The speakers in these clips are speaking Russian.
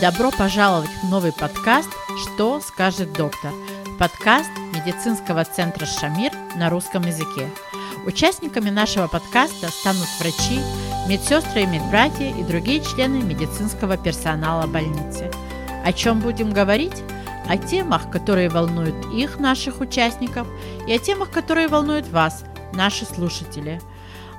Добро пожаловать в новый подкаст «Что скажет доктор?» Подкаст медицинского центра «Шамир» на русском языке. Участниками нашего подкаста станут врачи, медсестры и медбратья и другие члены медицинского персонала больницы. О чем будем говорить? О темах, которые волнуют их, наших участников, и о темах, которые волнуют вас, наши слушатели –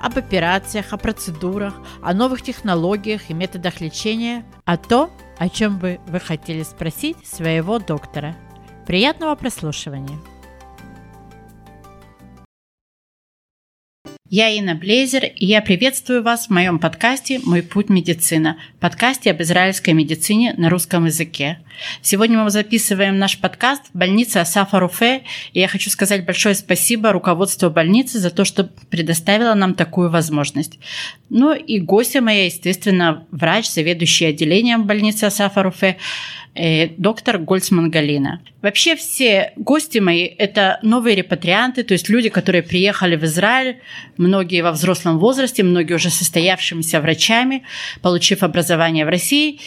об операциях, о процедурах, о новых технологиях и методах лечения, о том, о чем бы вы хотели спросить своего доктора. Приятного прослушивания! Я Инна Блейзер, и я приветствую вас в моем подкасте «Мой путь медицина», подкасте об израильской медицине на русском языке. Сегодня мы записываем наш подкаст в больнице Асафа Руфе, и я хочу сказать большое спасибо руководству больницы за то, что предоставило нам такую возможность. Ну и гостья моя, естественно, врач, заведующий отделением больницы Асафа Руфе, доктор Гольцман Галина. Вообще все гости мои – это новые репатрианты, то есть люди, которые приехали в Израиль, многие во взрослом возрасте, многие уже состоявшимися врачами, получив образование в России.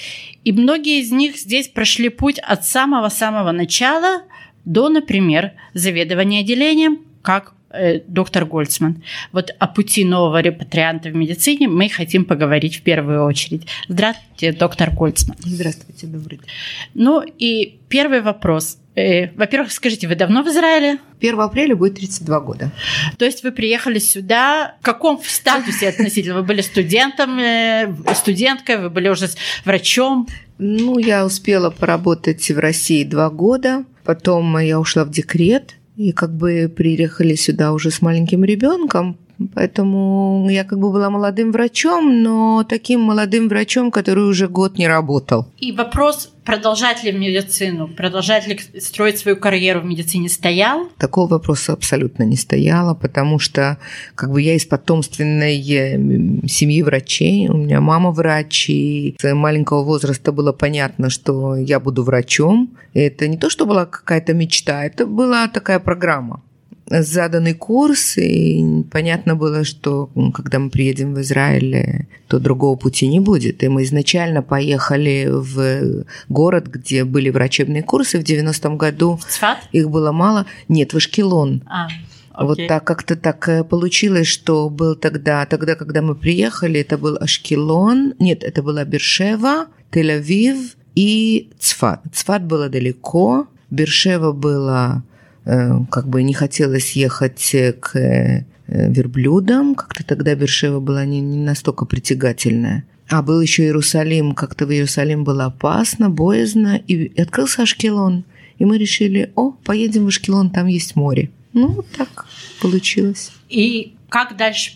И многие из них здесь прошли путь от самого-самого начала до, например, заведования отделением, как Э, доктор Гольцман. Вот о пути нового репатрианта в медицине мы хотим поговорить в первую очередь. Здравствуйте, доктор Гольцман. Здравствуйте, добрый день. Ну и первый вопрос. Э, во-первых, скажите, вы давно в Израиле? 1 апреля будет 32 года. То есть вы приехали сюда в каком статусе относительно? Вы были студентом, э, студенткой, вы были уже врачом? Ну, я успела поработать в России два года, потом я ушла в декрет, и как бы приехали сюда уже с маленьким ребенком, Поэтому я как бы была молодым врачом, но таким молодым врачом, который уже год не работал. И вопрос, продолжать ли медицину, продолжать ли строить свою карьеру в медицине, стоял? Такого вопроса абсолютно не стояло, потому что как бы я из потомственной э, семьи врачей, у меня мама врач, и с маленького возраста было понятно, что я буду врачом. И это не то, что была какая-то мечта, это была такая программа заданный курс, и понятно было, что когда мы приедем в Израиль, то другого пути не будет. И мы изначально поехали в город, где были врачебные курсы в 90-м году. Цфат? Их было мало. Нет, в Ашкелон. А. Okay. Вот так как-то так э, получилось, что был тогда, тогда, когда мы приехали, это был Ашкелон, нет, это была Бершева, Тель-Авив и Цфат. Цфат было далеко, Бершева было Э, как бы не хотелось ехать к э, верблюдам, как-то тогда Бершева была не, не настолько притягательная. А был еще Иерусалим, как-то в Иерусалим было опасно, боязно, и открылся Ашкелон. И мы решили, о, поедем в Ашкелон, там есть море. Ну, вот так получилось. И как дальше,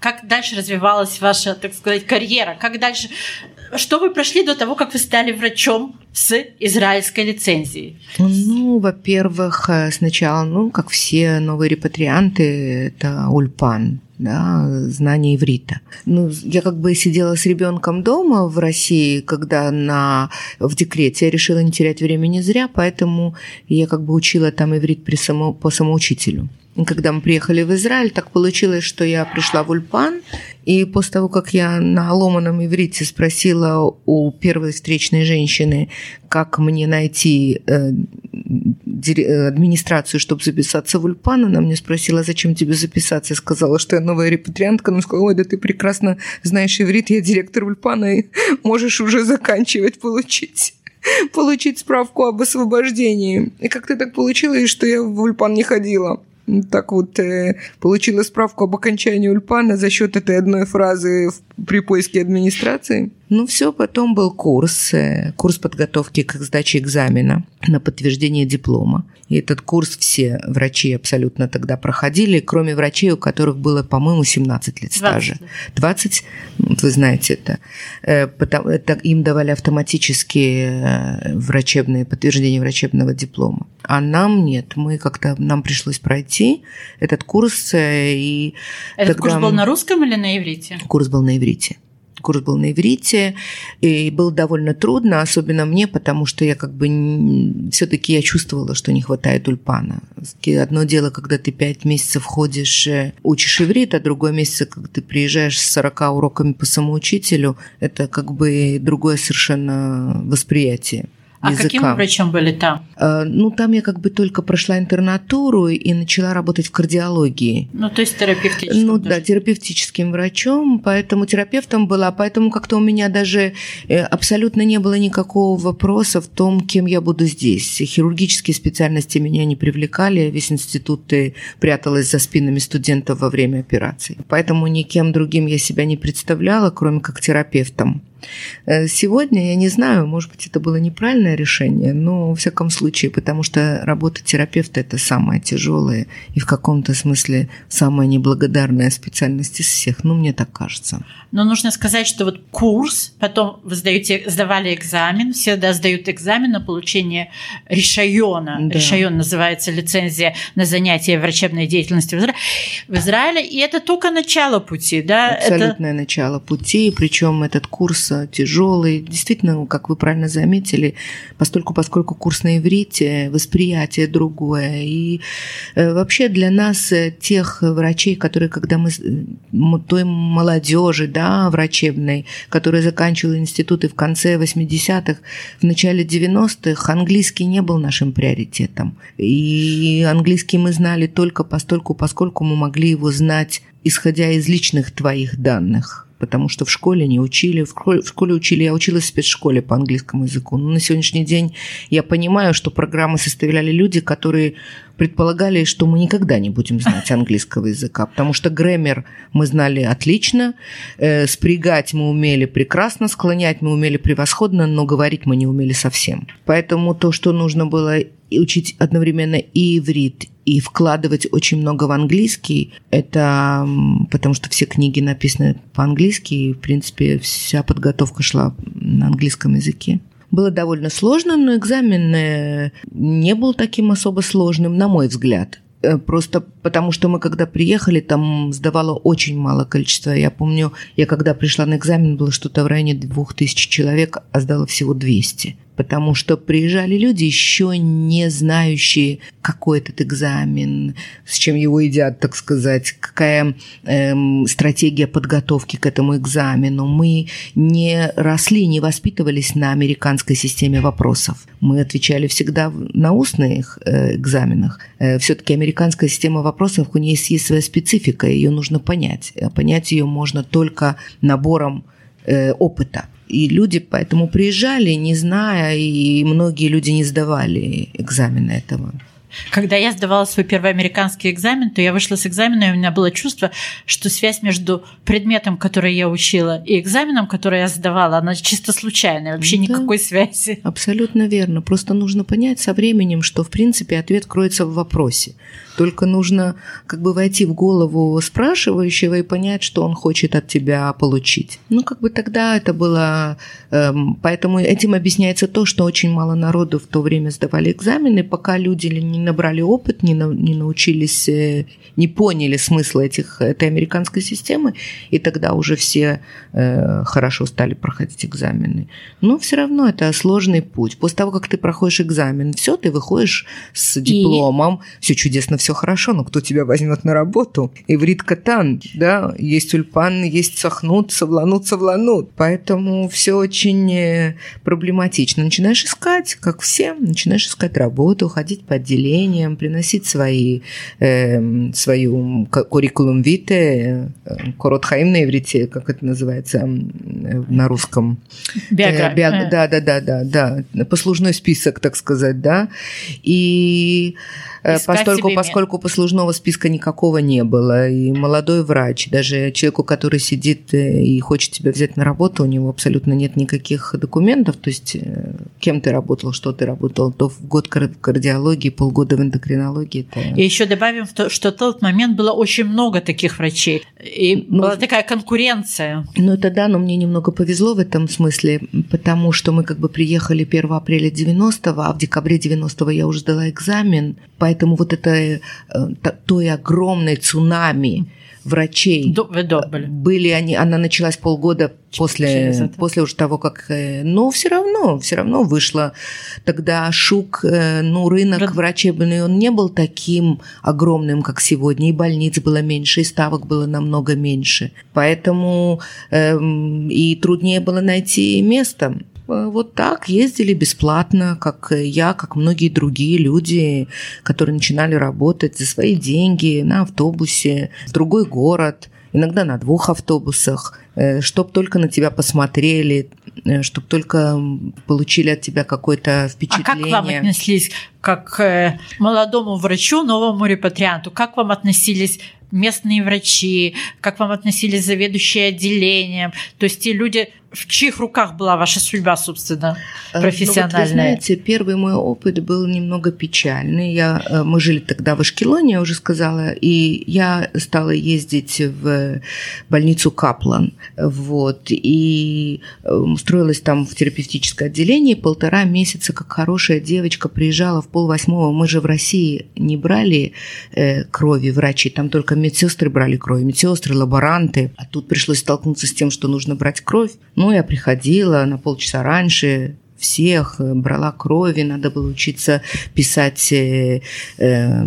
как дальше развивалась ваша, так сказать, карьера? Как дальше что вы прошли до того, как вы стали врачом с израильской лицензией? Ну, во-первых, э, сначала, ну, как все новые репатрианты, это ульпан, да, знание иврита. Ну, я как бы сидела с ребенком дома в России, когда на, в декрете. Я решила не терять времени зря, поэтому я как бы учила там иврит при само, по самоучителю. Когда мы приехали в Израиль, так получилось, что я пришла в Ульпан, и после того, как я на ломаном иврите спросила у первой встречной женщины, как мне найти э, администрацию, чтобы записаться в Ульпан, она мне спросила, зачем тебе записаться. Я сказала, что я новая репатриантка. Она сказала, ой, да ты прекрасно знаешь иврит, я директор Ульпана, и можешь уже заканчивать, получить получить справку об освобождении. И как-то так получилось, что я в Ульпан не ходила. Так вот, э, получила справку об окончании Ульпана за счет этой одной фразы при поиске администрации. Ну все, потом был курс, э, курс подготовки к сдаче экзамена на подтверждение диплома. И этот курс все врачи абсолютно тогда проходили, кроме врачей, у которых было, по-моему, 17 лет стажа. 20, 20 вот вы знаете это. Э, потому, это. Им давали автоматически э, врачебные, подтверждение врачебного диплома. А нам нет, мы как-то, нам пришлось пройти этот курс. И этот тогда... курс был на русском или на иврите? Курс был на иврите. Курс был на иврите, и было довольно трудно, особенно мне, потому что я как бы все-таки я чувствовала, что не хватает ульпана. Одно дело, когда ты пять месяцев ходишь, э, учишь иврит, а другое месяц, когда ты приезжаешь с 40 уроками по самоучителю, это как бы другое совершенно восприятие. А каким врачом были там? Э, ну, там я как бы только прошла интернатуру и начала работать в кардиологии. Ну, то есть терапевтическим? Ну, даже. да, терапевтическим врачом, поэтому терапевтом была, поэтому как-то у меня даже э, абсолютно не было никакого вопроса в том, кем я буду здесь. Хирургические специальности меня не привлекали, весь институт пряталась за спинами студентов во время операций. Поэтому никем другим я себя не представляла, кроме как терапевтом. Э, сегодня я не знаю, может быть, это было неправильное решение, но, во всяком случае, потому что работа терапевта – это самая тяжелая и в каком-то смысле самая неблагодарная специальность из всех. Ну, мне так кажется. Но нужно сказать, что вот курс, потом вы сдаете, сдавали экзамен, все да, сдают экзамен на получение решайона. Да. Решайон называется лицензия на занятие врачебной деятельностью в Израиле. В Израиле и это только начало пути, да? Абсолютное это... начало пути, причем этот курс тяжелый. Действительно, как вы правильно заметили, постольку, поскольку курс на иврите, восприятие другое. И э, вообще для нас, э, тех врачей, которые, когда мы той молодежи, да, врачебной, которая заканчивала институты в конце 80-х, в начале 90-х, английский не был нашим приоритетом. И английский мы знали только постольку, поскольку мы могли его знать, исходя из личных твоих данных потому что в школе не учили. В школе, учили, я училась в спецшколе по английскому языку. Но на сегодняшний день я понимаю, что программы составляли люди, которые предполагали, что мы никогда не будем знать английского языка, потому что граммер мы знали отлично, э, спрягать мы умели прекрасно, склонять мы умели превосходно, но говорить мы не умели совсем. Поэтому то, что нужно было учить одновременно и иврит, и вкладывать очень много в английский, это потому что все книги написаны по-английски, и, в принципе, вся подготовка шла на английском языке. Было довольно сложно, но экзамен не был таким особо сложным, на мой взгляд. Э, просто потому что мы когда приехали, там сдавало очень мало количества. Я помню, я когда пришла на экзамен, было что-то в районе двух тысяч человек, а сдала всего 200 потому что приезжали люди, еще не знающие, какой этот экзамен, с чем его едят, так сказать, какая эм, стратегия подготовки к этому экзамену. Мы не росли, не воспитывались на американской системе вопросов. Мы отвечали всегда на устных э, экзаменах. Э, все-таки американская система вопросов, у нее есть, есть своя специфика, ее нужно понять. А понять ее можно только набором э, опыта. И люди поэтому приезжали, не зная, и многие люди не сдавали экзамена этого. Когда я сдавала свой первый американский экзамен, то я вышла с экзамена, и у меня было чувство, что связь между предметом, который я учила, и экзаменом, который я сдавала, она чисто случайная, вообще да, никакой связи. Абсолютно верно. Просто нужно понять со временем, что, в принципе, ответ кроется в вопросе. Только нужно как бы войти в голову спрашивающего и понять, что он хочет от тебя получить. Ну, как бы тогда это было... Эм, поэтому этим объясняется то, что очень мало народу в то время сдавали экзамены, пока люди не набрали опыт, не, на, не научились, э, не поняли смысла этих, этой американской системы, и тогда уже все э, хорошо стали проходить экзамены. Но все равно это сложный путь. После того, как ты проходишь экзамен, все, ты выходишь с дипломом, и... все чудесно, все хорошо, но кто тебя возьмет на работу? Иврит катан, да, есть ульпан, есть сохнут, совланут, совланут. Поэтому все очень э, проблематично. Начинаешь искать, как все, начинаешь искать работу, ходить по отделениям, приносить свои, э, свою curriculum vitae, э, корот хаим на иврите, как это называется э, на русском? Биография. Биог... Да, да, да, да, да, послужной список, так сказать, да. И Поскольку, поскольку послужного списка никакого не было, и молодой врач, даже человеку, который сидит э, и хочет тебя взять на работу, у него абсолютно нет никаких документов, то есть э, кем ты работал, что ты работал, то в год кардиологии, полгода в эндокринологии. Это... И еще добавим, что в тот момент было очень много таких врачей, и ну, была такая конкуренция. Ну это да, но мне немного повезло в этом смысле, потому что мы как бы приехали 1 апреля 90-го, а в декабре 90-го я уже сдала экзамен, поэтому вот это э, той огромной цунами врачей. До, до были. Были они, она началась полгода после, после уже того, как... Э, но все равно, все равно вышло. Тогда шук, э, ну, рынок Рад... врачебный, он не был таким огромным, как сегодня. И больниц было меньше, и ставок было намного меньше. Поэтому эм, и труднее было найти место. Э, вот так ездили бесплатно, как я, как многие другие люди, которые начинали работать за свои деньги на автобусе в другой город, иногда на двух автобусах, э, чтоб только на тебя посмотрели, э, чтоб только получили от тебя какое-то впечатление. А как вам отнеслись как к молодому врачу, новому репатрианту? Как вам относились местные врачи, как вам относились заведующие отделением, то есть те люди, в чьих руках была ваша судьба, собственно, профессиональная? Ну, вот вы знаете, первый мой опыт был немного печальный. Я, э, мы жили тогда в Ашкелоне, я уже сказала, и я стала ездить в больницу Каплан, вот, и э, устроилась там в терапевтическое отделение, полтора месяца, как хорошая девочка, приезжала в полвосьмого. Мы же в России не брали э, крови врачи, там только медсестры брали кровь, медсестры, лаборанты, а тут пришлось столкнуться с тем, что нужно брать кровь. Ну, я приходила на полчаса раньше, всех, э, брала крови, надо было учиться писать э, э,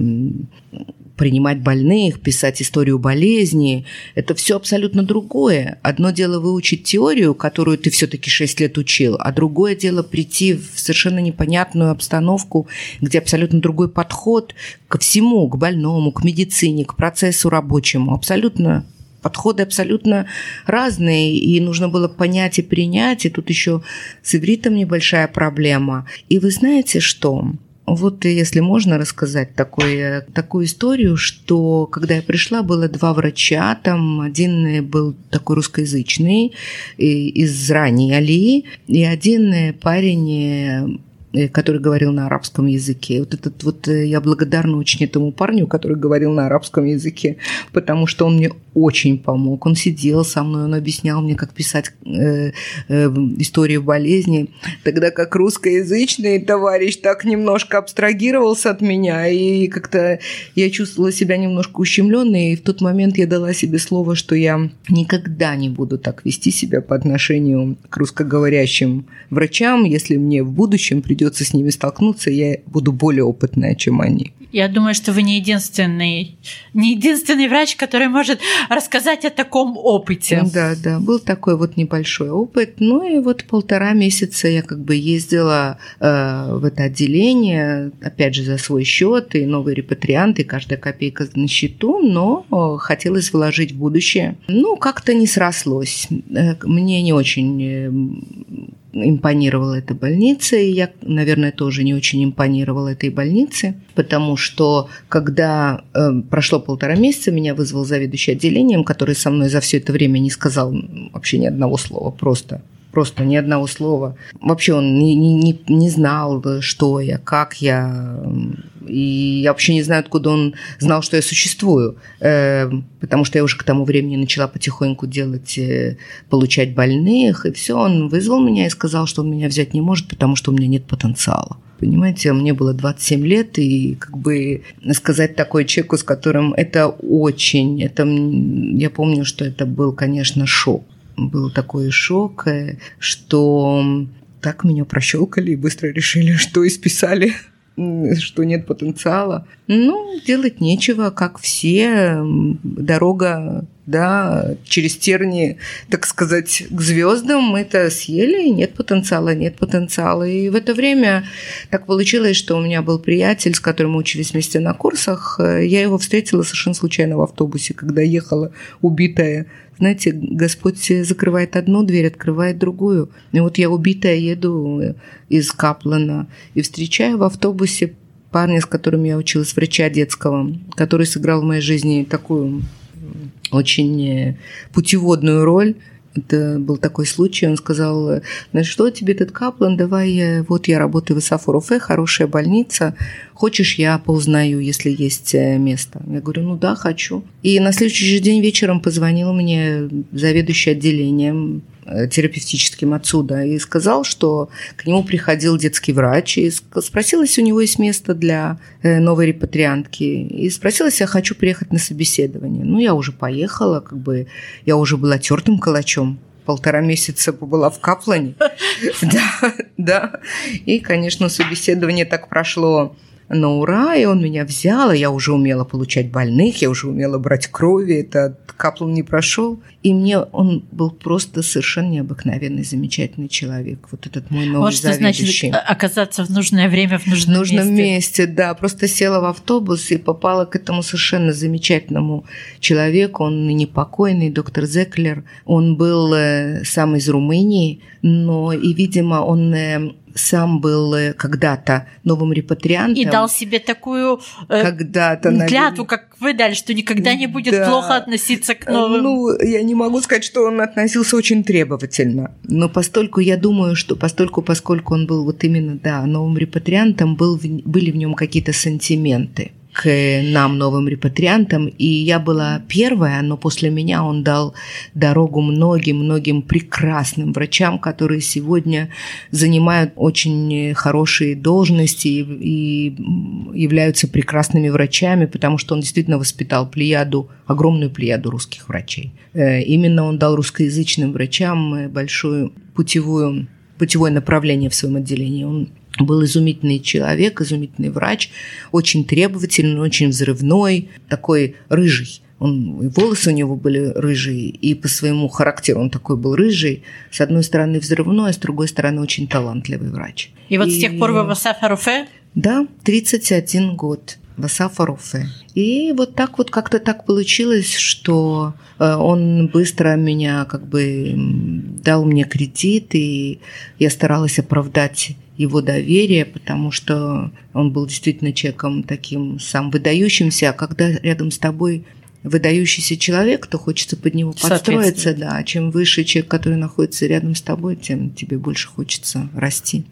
принимать больных, писать историю болезни. Это все абсолютно другое. Одно дело выучить теорию, которую ты все-таки 6 лет учил, а другое дело прийти в совершенно непонятную обстановку, где абсолютно другой подход ко всему, к больному, к медицине, к процессу рабочему. Абсолютно подходы абсолютно разные, и нужно было понять и принять, и тут еще с ивритом небольшая проблема. И вы знаете что? Вот если можно рассказать такое, такую историю, что когда я пришла, было два врача, там один был такой русскоязычный из ранней Алии, и один парень который говорил на арабском языке. Вот этот вот э, я благодарна очень этому парню, который говорил на арабском языке, потому что он мне очень помог. Он сидел со мной, он объяснял мне, как писать э, э, историю болезни, тогда как русскоязычный товарищ так немножко абстрагировался от меня, и как-то я чувствовала себя немножко ущемленной, и в тот момент я дала себе слово, что я никогда не буду так вести себя по отношению к русскоговорящим врачам, если мне в будущем придется придется с ними столкнуться, я буду более опытная, чем они. Я думаю, что вы не единственный, не единственный врач, который может рассказать о таком опыте. Да, да, был такой вот небольшой опыт. Ну и вот полтора месяца я как бы ездила э, в это отделение, опять же, за свой счет, и новые репатрианты, каждая копейка на счету, но э, хотелось вложить в будущее. Ну, как-то не срослось. Э, мне не очень э, импонировала эта больница, и я, наверное, тоже не очень импонировала этой больнице, потому что когда э, прошло полтора месяца, меня вызвал заведующий отделением, который со мной за все это время не сказал вообще ни одного слова, просто просто ни одного слова. Вообще он не, не, не знал, что я, как я. И я вообще не знаю, откуда он знал, что я существую. Э, потому что я уже к тому времени начала потихоньку делать, э, получать больных. И все, он вызвал меня и сказал, что он меня взять не может, потому что у меня нет потенциала. Понимаете, мне было 27 лет, и как бы сказать такой человеку, с которым это очень, это, я помню, что это был, конечно, шок был такой шок, э, что так меня прощелкали и быстро решили, что исписали что нет потенциала. Ну, делать нечего, как все. Дорога да, через терни, так сказать, к звездам мы это съели, и нет потенциала, нет потенциала. И в это время так получилось, что у меня был приятель, с которым мы учились вместе на курсах. Я его встретила совершенно случайно в автобусе, когда ехала убитая знаете, Господь закрывает одну дверь, открывает другую. И вот я убитая еду из Каплана и встречаю в автобусе парня, с которым я училась, врача детского, который сыграл в моей жизни такую очень путеводную роль. Это был такой случай, он сказал, ну что тебе этот Каплан, давай, вот я работаю в Исафуруфе, хорошая больница, хочешь, я поузнаю, если есть э, место? Я говорю, ну да, хочу. И на следующий же день вечером позвонил мне заведующий отделением э, терапевтическим отсюда и сказал, что к нему приходил детский врач и спросил, если у него есть место для э, новой репатриантки. И спросила, если я хочу приехать на собеседование. Ну, я уже поехала, как бы я уже была тертым калачом полтора месяца побыла в Каплане. Да, да. И, конечно, собеседование так прошло на ура, и он меня взял, и я уже умела получать больных, я уже умела брать крови, это Каплан не прошел. И мне он был просто совершенно необыкновенный, замечательный человек. Вот этот мой новый Вот что значит оказаться в нужное время в нужном, в нужном месте. месте. Да, просто села в автобус и попала к этому совершенно замечательному человеку. Он ныне покойный, доктор Зеклер. Он был э, сам из Румынии, но и, видимо, он э, сам был э, когда-то новым репатриантом. И дал себе такую э, когда-то, клятву, как вы дали, что никогда не будет да. плохо относиться к новым. Ну, я не могу сказать, что он относился очень требовательно. Но постольку, я думаю, что постольку, поскольку он был вот именно, да, новым репатриантом, был, были в нем какие-то сантименты к нам, новым репатриантам. И я была первая, но после меня он дал дорогу многим-многим прекрасным врачам, которые сегодня занимают очень хорошие должности и являются прекрасными врачами, потому что он действительно воспитал плеяду, огромную плеяду русских врачей. Э, именно он дал русскоязычным врачам большую путевую путевое направление в своем отделении. Он был изумительный человек, изумительный врач, очень требовательный, очень взрывной, такой рыжий. Он, и волосы у него были рыжие, и по своему характеру он такой был рыжий. С одной стороны взрывной, а с другой стороны очень талантливый врач. И вот и... с тех пор вы в Асафаруфе? Да, 31 год в Асафаруфе. И вот так вот как-то так получилось, что э, он быстро меня как бы дал мне кредит, и я старалась оправдать его доверие, потому что он был действительно человеком таким сам выдающимся, а когда рядом с тобой выдающийся человек, то хочется под него подстроиться, да. А чем выше человек, который находится рядом с тобой, тем тебе больше хочется расти.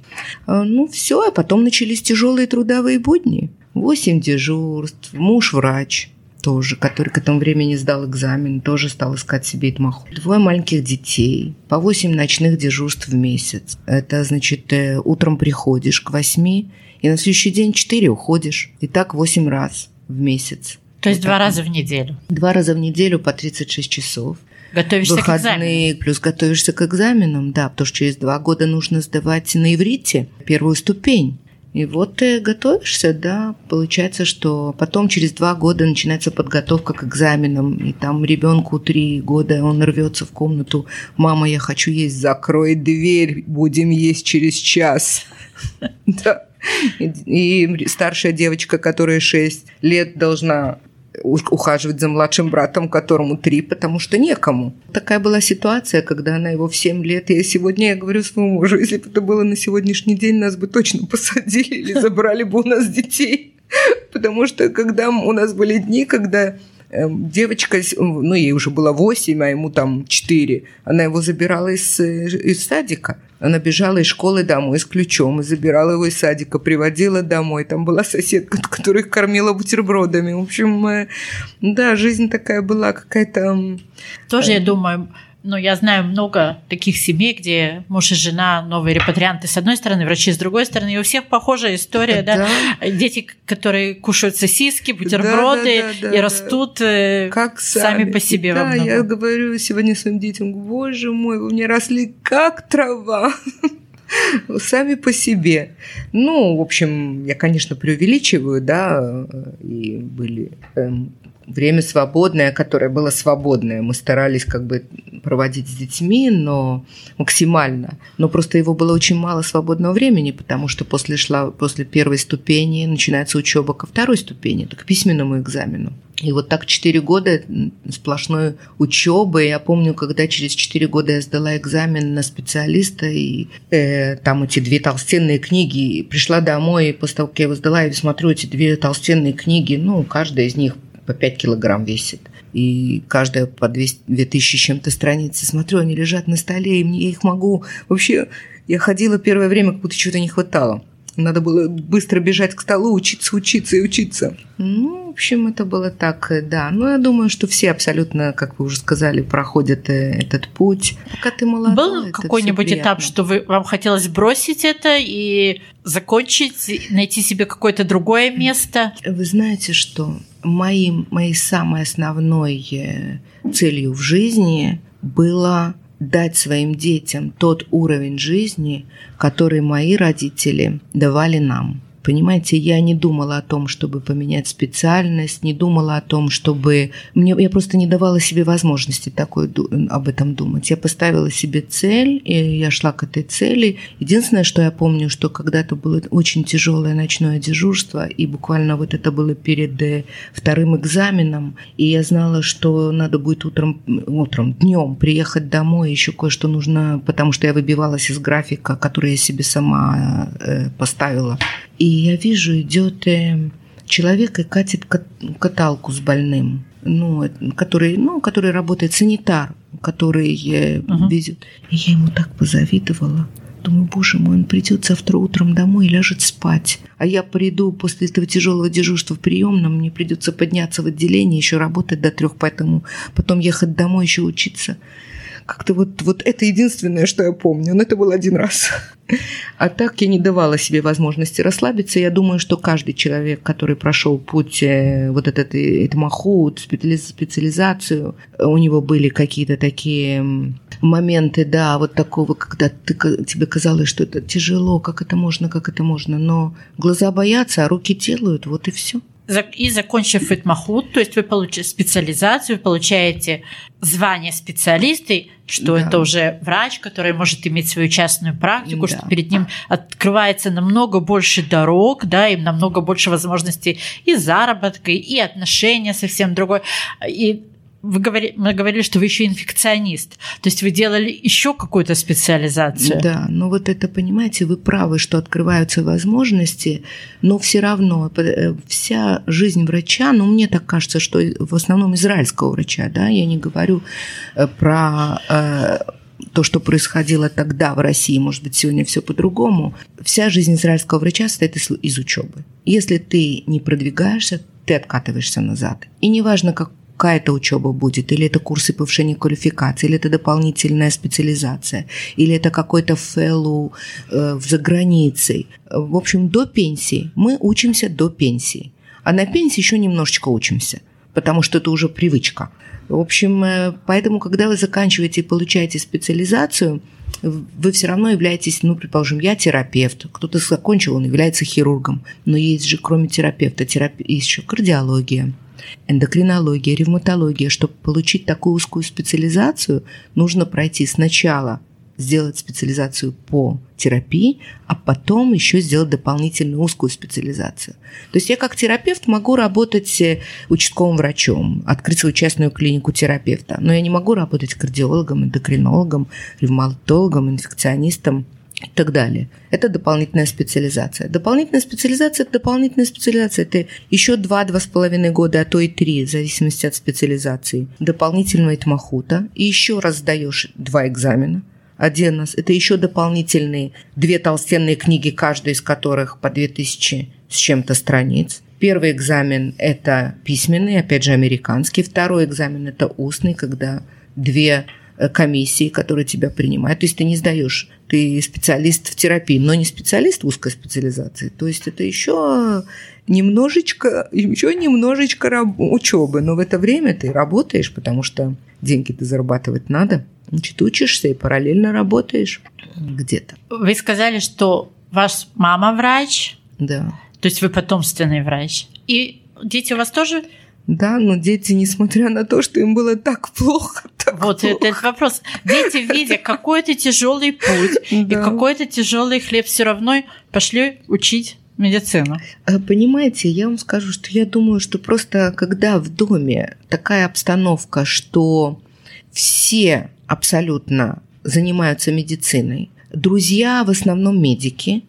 А, ну, все, а потом начались тяжелые трудовые будни. Восемь дежурств, муж врач, тоже, который к этому времени сдал экзамен, тоже стал искать себе итмаху. Двое маленьких детей, по восемь ночных дежурств в месяц. Это значит, э, утром приходишь к восьми, и на следующий день четыре уходишь. И так восемь раз в месяц. То есть вот два так. раза в неделю? Два раза в неделю по 36 часов. Готовишься Выходные, к экзаменам? Плюс готовишься к экзаменам, да, потому что через два года нужно сдавать на иврите первую ступень. И вот ты готовишься, да, получается, что потом через два года начинается подготовка к экзаменам, и там ребенку три года, он рвется в комнату, мама, я хочу есть, закрой дверь, будем есть через час. И старшая девочка, которая 6 лет, должна ухаживать за младшим братом, которому три, потому что некому. Такая была ситуация, когда она его в семь лет. Я сегодня я говорю своему мужу, если бы это было на сегодняшний день, нас бы точно посадили или забрали бы у нас детей. Потому что когда у нас были дни, когда Эм, девочка, ну, ей уже было 8, а ему там 4, она его забирала из, э, из садика. Она бежала из школы домой с ключом и забирала его из садика, приводила домой. Там была соседка, которая их кормила бутербродами. В общем, э, да, жизнь такая была какая-то... Тоже, я думаю, но я знаю много таких семей, где муж и жена новые репатрианты с одной стороны, врачи с другой стороны, и у всех похожая история, да? да? Дети, которые кушают сосиски, бутерброды да, да, да, и растут э, как сами, сами по себе. Да, я говорю сегодня своим детям, боже мой, вы мне росли как трава сами по себе. Ну, в общем, я, конечно, преувеличиваю, да, и были эм, время свободное, которое было свободное. Мы старались как бы проводить с детьми, но максимально. Но просто его было очень мало свободного времени, потому что после, шла, после первой ступени начинается учеба ко второй ступени, к письменному экзамену. И вот так четыре года сплошной учебы. Я помню, когда через четыре года я сдала экзамен на специалиста, и э, там эти две толстенные книги. Пришла домой, и после того, как я его сдала, я смотрю эти две толстенные книги, ну, каждая из них по 5 килограмм весит. И каждая по 200, 2000 чем-то страницы. Смотрю, они лежат на столе, и мне я их могу... Вообще, я ходила первое время, как будто чего-то не хватало. Надо было быстро бежать к столу, учиться, учиться и учиться. Ну, в общем, это было так, э, да. Но я думаю, что все абсолютно, как вы уже сказали, проходят э, этот путь. Пока ты молодой, Был какой-нибудь этап, что вы, вам хотелось бросить это и закончить, найти себе какое-то другое место? Вы знаете, что моим, моей самой основной э, целью в жизни было дать своим детям тот уровень жизни, который мои родители давали нам. Понимаете, я не думала о том, чтобы поменять специальность, не думала о том, чтобы... Мне, я просто не давала себе возможности такой, об этом думать. Я поставила себе цель, и я шла к этой цели. Единственное, что я помню, что когда-то было очень тяжелое ночное дежурство, и буквально вот это было перед э, вторым экзаменом, и я знала, что надо будет утром, утром, днем приехать домой, еще кое-что нужно, потому что я выбивалась из графика, который я себе сама э, поставила. И я вижу, идет э, человек и катит каталку с больным, ну, который, ну, который работает санитар, который uh-huh. везет. И я ему так позавидовала. Думаю, боже мой, он придет завтра утром домой и ляжет спать. А я приду после этого тяжелого дежурства в приемном, мне придется подняться в отделение, еще работать до трех, поэтому потом ехать домой, еще учиться. Как-то вот, вот это единственное, что я помню. Но это был один раз. А так я не давала себе возможности расслабиться. Я думаю, что каждый человек, который прошел путь э, вот этот Эдмахут, специализацию, у него были какие-то такие моменты, да, вот такого, когда ты, тебе казалось, что это тяжело, как это можно, как это можно, но глаза боятся, а руки делают, вот и все и закончив Итмахут, то есть вы получаете специализацию, вы получаете звание специалиста, что да. это уже врач, который может иметь свою частную практику, да. что перед ним открывается намного больше дорог, да, и намного больше возможностей и заработка, и отношения совсем другой. И вы говорили, мы говорили, что вы еще инфекционист. То есть вы делали еще какую-то специализацию. Да, но вот это, понимаете, вы правы, что открываются возможности, но все равно э, вся жизнь врача, ну, мне так кажется, что в основном израильского врача, да, я не говорю э, про э, то, что происходило тогда в России, может быть, сегодня все по-другому. Вся жизнь израильского врача состоит из, из учебы. Если ты не продвигаешься, ты откатываешься назад. И неважно, как, какая-то учеба будет, или это курсы повышения квалификации, или это дополнительная специализация, или это какой-то фэллоу э, за границей. В общем, до пенсии. Мы учимся до пенсии. А на пенсии еще немножечко учимся, потому что это уже привычка. В общем, э, поэтому, когда вы заканчиваете и получаете специализацию, вы все равно являетесь, ну, предположим, я терапевт, кто-то закончил, он является хирургом, но есть же, кроме терапевта, терапи... есть еще кардиология, эндокринология, ревматология. Чтобы получить такую узкую специализацию, нужно пройти сначала сделать специализацию по терапии, а потом еще сделать дополнительную узкую специализацию. То есть я как терапевт могу работать э, участковым врачом, открыть свою частную клинику терапевта, но я не могу работать кардиологом, эндокринологом, ревматологом, инфекционистом и так далее. Это дополнительная специализация. Дополнительная специализация – это дополнительная специализация. Это еще два-два с половиной года, а то и три, в зависимости от специализации. Дополнительного этмахута. И еще раз сдаешь два экзамена. Один нас – это еще дополнительные две толстенные книги, каждая из которых по 2000 с чем-то страниц. Первый экзамен – это письменный, опять же, американский. Второй экзамен – это устный, когда две комиссии, которые тебя принимают. То есть ты не сдаешь, ты специалист в терапии, но не специалист в узкой специализации. То есть это еще немножечко, еще немножечко раб- учебы, но в это время ты работаешь, потому что деньги-то зарабатывать надо. Значит, учишься и параллельно работаешь где-то. Вы сказали, что ваш мама врач. Да. То есть вы потомственный врач. И дети у вас тоже да, но дети, несмотря на то, что им было так плохо, так вот плохо. этот вопрос. Дети, видя какой-то тяжелый путь и какой-то тяжелый хлеб, все равно пошли учить медицину. А, понимаете, я вам скажу, что я думаю, что просто когда в доме такая обстановка, что все абсолютно занимаются медициной, друзья в основном медики,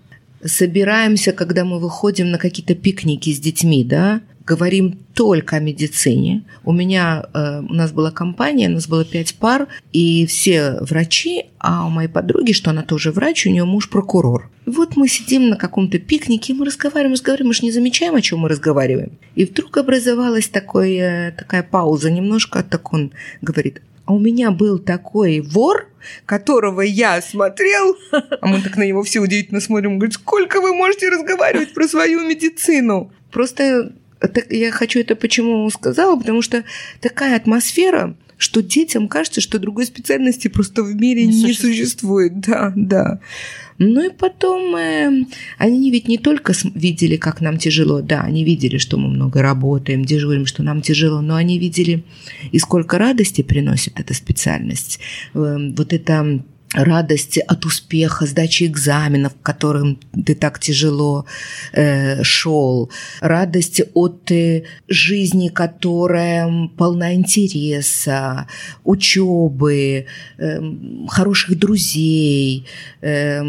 собираемся, когда мы выходим на какие-то пикники с детьми, да, говорим только о медицине. У меня, э, у нас была компания, у нас было пять пар, и все врачи, а у моей подруги, что она тоже врач, у нее муж прокурор. Вот мы сидим на каком-то пикнике, мы разговариваем, разговариваем, мы же не замечаем, о чем мы разговариваем. И вдруг образовалась такой, э, такая пауза немножко, так он говорит, а у меня был такой вор, которого я смотрел, а мы так на него все удивительно смотрим, он говорит, сколько вы можете разговаривать про свою медицину? Просто я хочу это почему сказала, потому что такая атмосфера, что детям кажется, что другой специальности просто в мире не, не существует. существует. Да, да. Ну и потом э, они ведь не только видели, как нам тяжело, да, они видели, что мы много работаем, дежурим, что нам тяжело, но они видели и сколько радости приносит эта специальность. Э, вот это радость от успеха, сдачи экзаменов, которым ты так тяжело э, шел, радость от э, жизни, которая полна интереса, учебы, э, хороших друзей, э,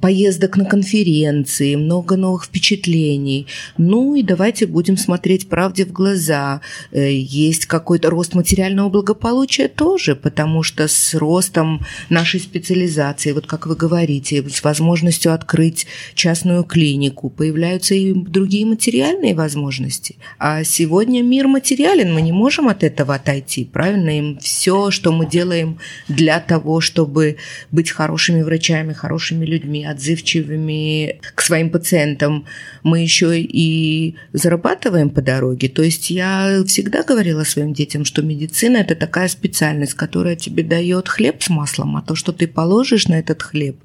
поездок на конференции, много новых впечатлений. Ну и давайте будем смотреть правде в глаза. Э, есть какой-то рост материального благополучия тоже, потому что с ростом нашей специализации, вот как вы говорите, с возможностью открыть частную клинику, появляются и другие материальные возможности. А сегодня мир материален, мы не можем от этого отойти, правильно? И все, что мы делаем для того, чтобы быть хорошими врачами, хорошими людьми, отзывчивыми к своим пациентам, мы еще и зарабатываем по дороге. То есть я всегда говорила своим детям, что медицина – это такая специальность, которая тебе дает хлеб с маслом, а то, что ты положишь на этот хлеб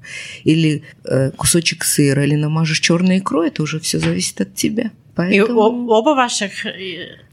или э, кусочек сыра, или намажешь черной икрой, это уже все зависит от тебя. Поэтому... И оба ваших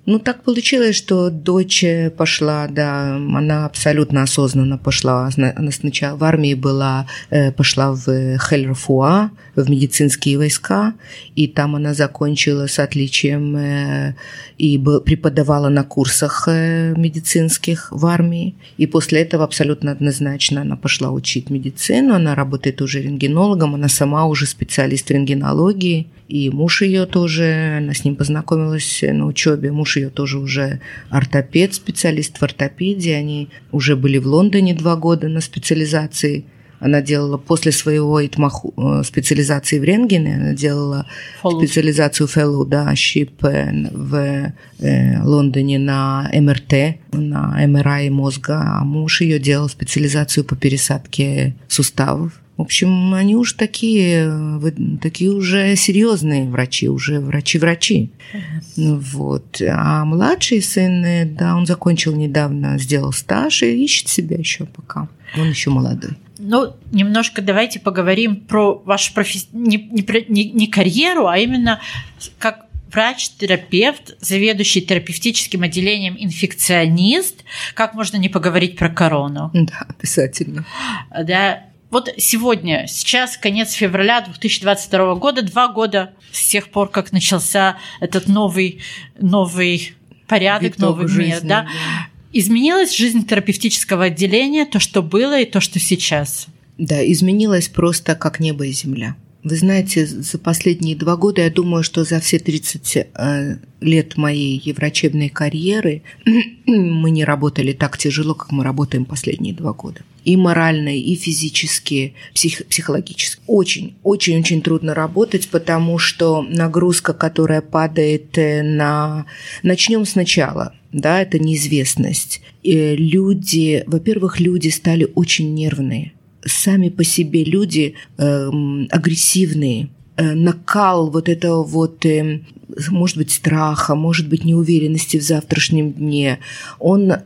ну, так получилось, что дочь пошла, да, она абсолютно осознанно пошла. Она сначала в армии была, э, пошла в Хельрфуа, в медицинские войска, и там она закончила с отличием э, и преподавала на курсах э, медицинских в армии. И после этого абсолютно однозначно она пошла учить медицину, она работает уже рентгенологом, она сама уже специалист в рентгенологии, и муж ее тоже, она с ним познакомилась на учебе, муж ее тоже уже ортопед, специалист в ортопедии. Они уже были в Лондоне два года на специализации. Она делала после своего итмаху, э, специализации в рентгене, она делала Follow. специализацию fellow, да, ШИП в э, Лондоне на МРТ, на МРА мозга, а муж ее делал специализацию по пересадке суставов. В общем, они уж такие, такие уже серьезные врачи, уже врачи-врачи. Вот. А младший сын, э, да, он закончил недавно, сделал стаж и ищет себя еще пока. Он еще молодой. Ну, немножко давайте поговорим про вашу профессию, не, не, не карьеру, а именно как врач-терапевт, заведующий терапевтическим отделением инфекционист. Как можно не поговорить про корону? Да, обязательно. Да, вот сегодня, сейчас конец февраля 2022 года, два года с тех пор, как начался этот новый, новый порядок, Виток новый жизни, мир, да? да. Изменилась жизнь терапевтического отделения, то, что было и то, что сейчас? Да, изменилась просто как небо и земля. Вы знаете, за последние два года, я думаю, что за все 30 э, лет моей врачебной карьеры мы не работали так тяжело, как мы работаем последние два года. И морально, и физически, псих, психологически. Очень, очень, очень трудно работать, потому что нагрузка, которая падает э, на... Начнем сначала. Да, это неизвестность. И люди, во-первых, люди стали очень нервные сами по себе люди э, агрессивные, э, накал вот этого вот, э, может быть, страха, может быть, неуверенности в завтрашнем дне, он э,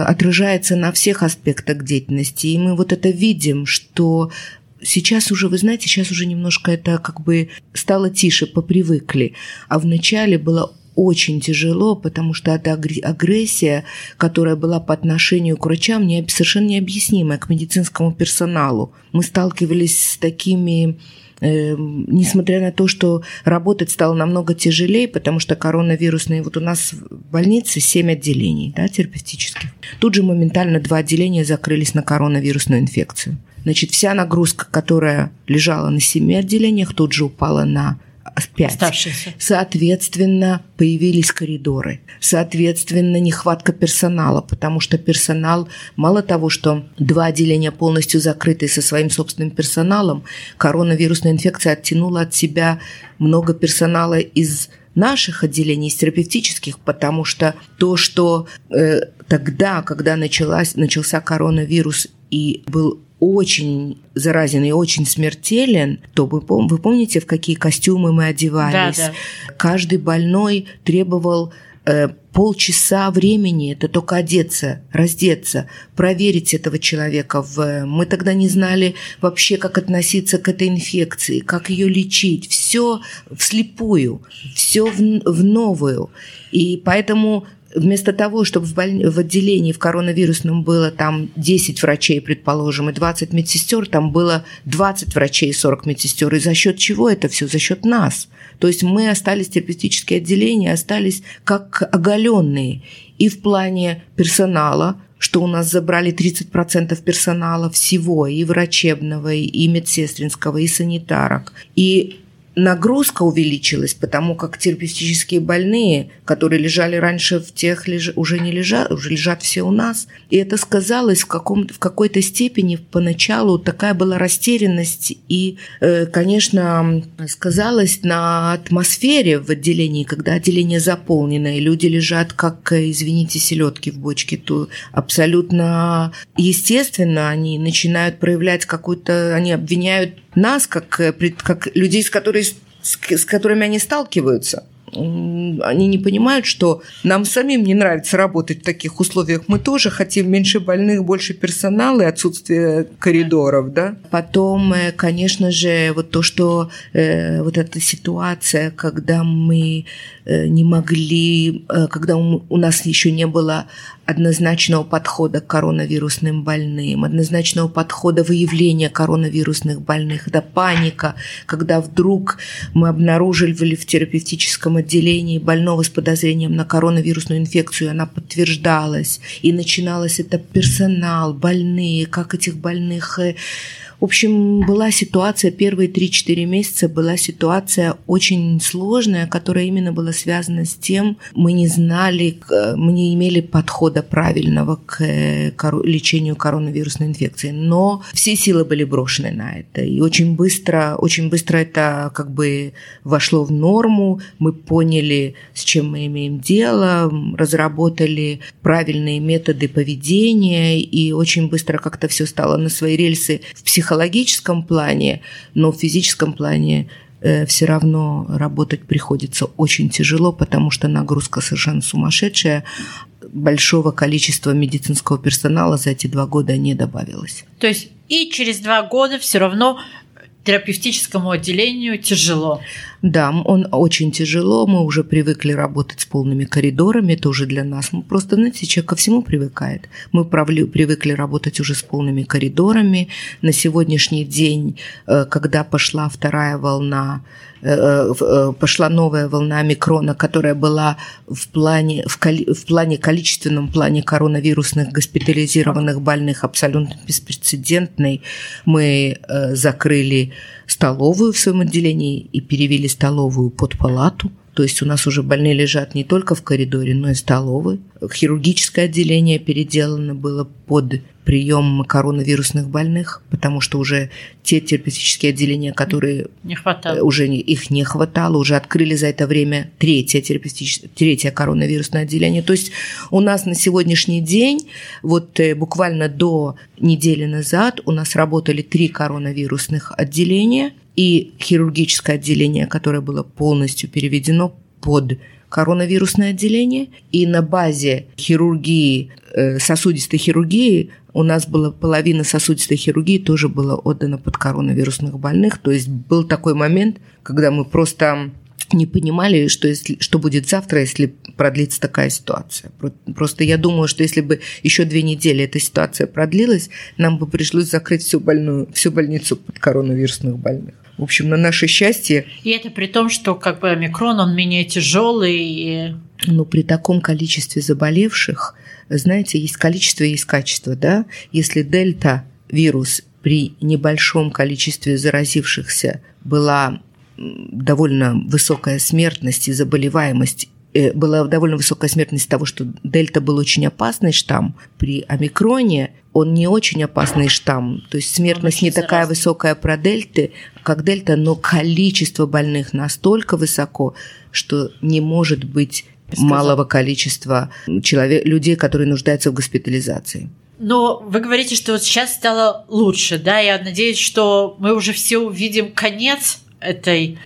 отражается на всех аспектах деятельности. И мы вот это видим, что сейчас уже, вы знаете, сейчас уже немножко это как бы стало тише, попривыкли. А вначале было очень тяжело, потому что эта агрессия, которая была по отношению к врачам, не, совершенно необъяснимая к медицинскому персоналу. Мы сталкивались с такими э, несмотря на то, что работать стало намного тяжелее, потому что коронавирусные, вот у нас в больнице 7 отделений да, терапевтических. Тут же моментально два отделения закрылись на коронавирусную инфекцию. Значит, вся нагрузка, которая лежала на семи отделениях, тут же упала на 5. Оставшиеся. Соответственно, появились коридоры. Соответственно, нехватка персонала, потому что персонал, мало того, что два отделения полностью закрыты со своим собственным персоналом, коронавирусная инфекция оттянула от себя много персонала из наших отделений, из терапевтических, потому что то, что э, тогда, когда началась, начался коронавирус и был очень заразен и очень смертелен, то вы, вы помните, в какие костюмы мы одевались? Да, да. Каждый больной требовал э, полчаса времени, это только одеться, раздеться, проверить этого человека. В... Мы тогда не знали вообще, как относиться к этой инфекции, как ее лечить. Все вслепую, все в, в новую. И поэтому вместо того, чтобы в, боль... в отделении в коронавирусном было там 10 врачей, предположим, и 20 медсестер, там было 20 врачей и 40 медсестер. И за счет чего это все? За счет нас. То есть мы остались, терапевтические отделения остались как оголенные. И в плане персонала, что у нас забрали 30% персонала всего, и врачебного, и медсестринского, и санитарок. И нагрузка увеличилась, потому как терапевтические больные, которые лежали раньше в тех, леж... уже не лежат, уже лежат все у нас. И это сказалось в, каком... в какой-то степени поначалу такая была растерянность и, э, конечно, сказалось на атмосфере в отделении, когда отделение заполнено, и люди лежат как, извините, селедки в бочке, то абсолютно естественно они начинают проявлять какую-то, они обвиняют нас, как, э, как людей, с, которыми, с которыми они сталкиваются они не понимают, что нам самим не нравится работать в таких условиях. Мы тоже хотим меньше больных, больше персонала и отсутствие коридоров, да. Потом, э, конечно же, вот то, что э, вот эта ситуация, когда мы не могли, э, когда у, нас еще не было однозначного подхода к коронавирусным больным, однозначного подхода выявления коронавирусных больных, это паника, когда вдруг мы обнаружили в терапевтическом отделении больного с подозрением на коронавирусную инфекцию, она подтверждалась, и начиналось это персонал, больные, как этих больных э, в общем, была ситуация, первые 3-4 месяца была ситуация очень сложная, которая именно была связана с тем, мы не знали, мы не имели подхода правильного к лечению коронавирусной инфекции. Но все силы были брошены на это. И очень быстро, очень быстро это как бы вошло в норму. Мы поняли, с чем мы имеем дело, разработали правильные методы поведения, и очень быстро как-то все стало на свои рельсы в психологии психологическом плане, но в физическом плане э, все равно работать приходится очень тяжело, потому что нагрузка совершенно сумасшедшая. Большого количества медицинского персонала за эти два года не добавилось. То есть и через два года все равно терапевтическому отделению тяжело. Да, он очень тяжело, мы уже привыкли работать с полными коридорами, это уже для нас. Мы просто, знаете, человек ко всему привыкает. Мы привыкли работать уже с полными коридорами. На сегодняшний день, э, когда пошла вторая волна, э, э, пошла новая волна микрона, которая была в плане, в, коли, в плане количественном плане коронавирусных госпитализированных больных абсолютно беспрецедентной, мы закрыли столовую в своем отделении и перевели столовую под палату. То есть у нас уже больные лежат не только в коридоре, но и в столовой. Хирургическое отделение переделано было под прием коронавирусных больных, потому что уже те терапевтические отделения, которые не хватало. Уже не, их не хватало, уже открыли за это время третье, терапевтическое, третье коронавирусное отделение. То есть у нас на сегодняшний день, вот э, буквально до недели назад у нас работали три коронавирусных отделения и хирургическое отделение, которое было полностью переведено под коронавирусное отделение, и на базе хирургии, э, сосудистой хирургии у нас была половина сосудистой хирургии тоже была отдана под коронавирусных больных. То есть был такой момент, когда мы просто не понимали, что, если, что будет завтра, если продлится такая ситуация. Просто я думаю, что если бы еще две недели эта ситуация продлилась, нам бы пришлось закрыть всю, больную, всю больницу под коронавирусных больных. В общем, на наше счастье... И это при том, что как бы омикрон, он менее тяжелый. И... Ну, при таком количестве заболевших, знаете, есть количество, есть качество, да? Если дельта вирус при небольшом количестве заразившихся была довольно высокая смертность и заболеваемость э, была довольно высокая смертность того, что дельта был очень опасный штамм. При омикроне он не очень опасный штамм. То есть смертность не такая заразный. высокая про дельты, как дельта, но количество больных настолько высоко, что не может быть малого количества человек, людей, которые нуждаются в госпитализации. Но вы говорите, что вот сейчас стало лучше, да? Я надеюсь, что мы уже все увидим конец этой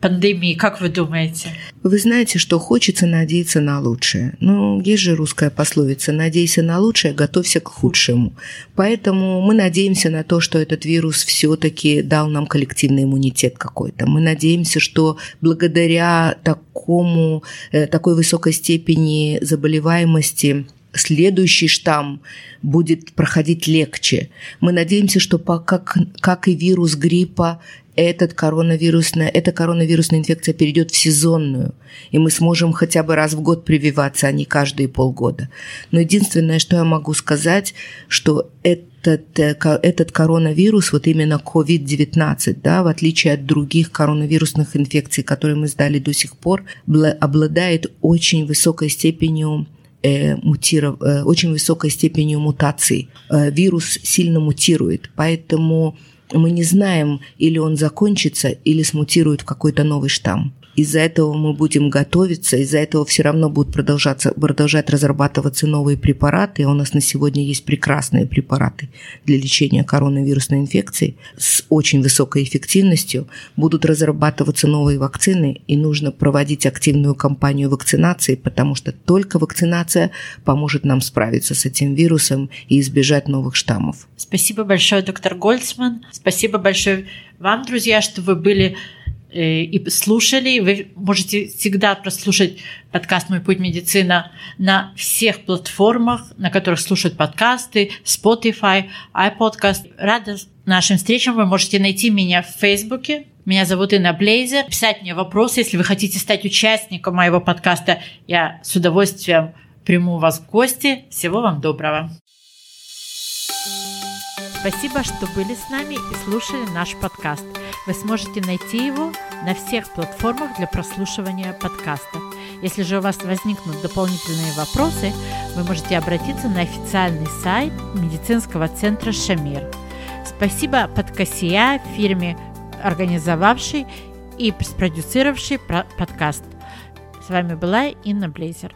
пандемии, как вы думаете? Вы знаете, что хочется надеяться на лучшее. Ну, есть же русская пословица «надейся на лучшее, готовься к худшему». Поэтому мы надеемся на то, что этот вирус все-таки дал нам коллективный иммунитет какой-то. Мы надеемся, что благодаря такому, э, такой высокой степени заболеваемости следующий штамм будет проходить легче. Мы надеемся, что как, как и вирус гриппа, этот коронавирусная, эта коронавирусная инфекция перейдет в сезонную, и мы сможем хотя бы раз в год прививаться, а не каждые полгода. Но единственное, что я могу сказать, что этот, э, этот коронавирус, вот именно COVID-19, да, в отличие от других коронавирусных инфекций, которые мы сдали до сих пор, обладает очень высокой степенью э, мутиров, э, очень высокой степенью мутаций. Вирус сильно мутирует, поэтому мы не знаем, или он закончится, или смутирует в какой-то новый штамм. Из-за этого мы будем готовиться, из-за этого все равно будут продолжаться, продолжать разрабатываться новые препараты. У нас на сегодня есть прекрасные препараты для лечения коронавирусной инфекции с очень высокой эффективностью. Будут разрабатываться новые вакцины, и нужно проводить активную кампанию вакцинации, потому что только вакцинация поможет нам справиться с этим вирусом и избежать новых штаммов. Спасибо большое, доктор Гольцман. Спасибо большое вам, друзья, что вы были и слушали. Вы можете всегда прослушать подкаст «Мой путь медицина» на всех платформах, на которых слушают подкасты, Spotify, iPodcast. Рада нашим встречам. Вы можете найти меня в Фейсбуке. Меня зовут Инна Блейзер. Писать мне вопросы, если вы хотите стать участником моего подкаста. Я с удовольствием приму вас в гости. Всего вам доброго. Спасибо, что были с нами и слушали наш подкаст. Вы сможете найти его на всех платформах для прослушивания подкаста. Если же у вас возникнут дополнительные вопросы, вы можете обратиться на официальный сайт медицинского центра «Шамир». Спасибо подкасия фирме, организовавшей и спродюсировавшей подкаст. С вами была Инна Блейзер.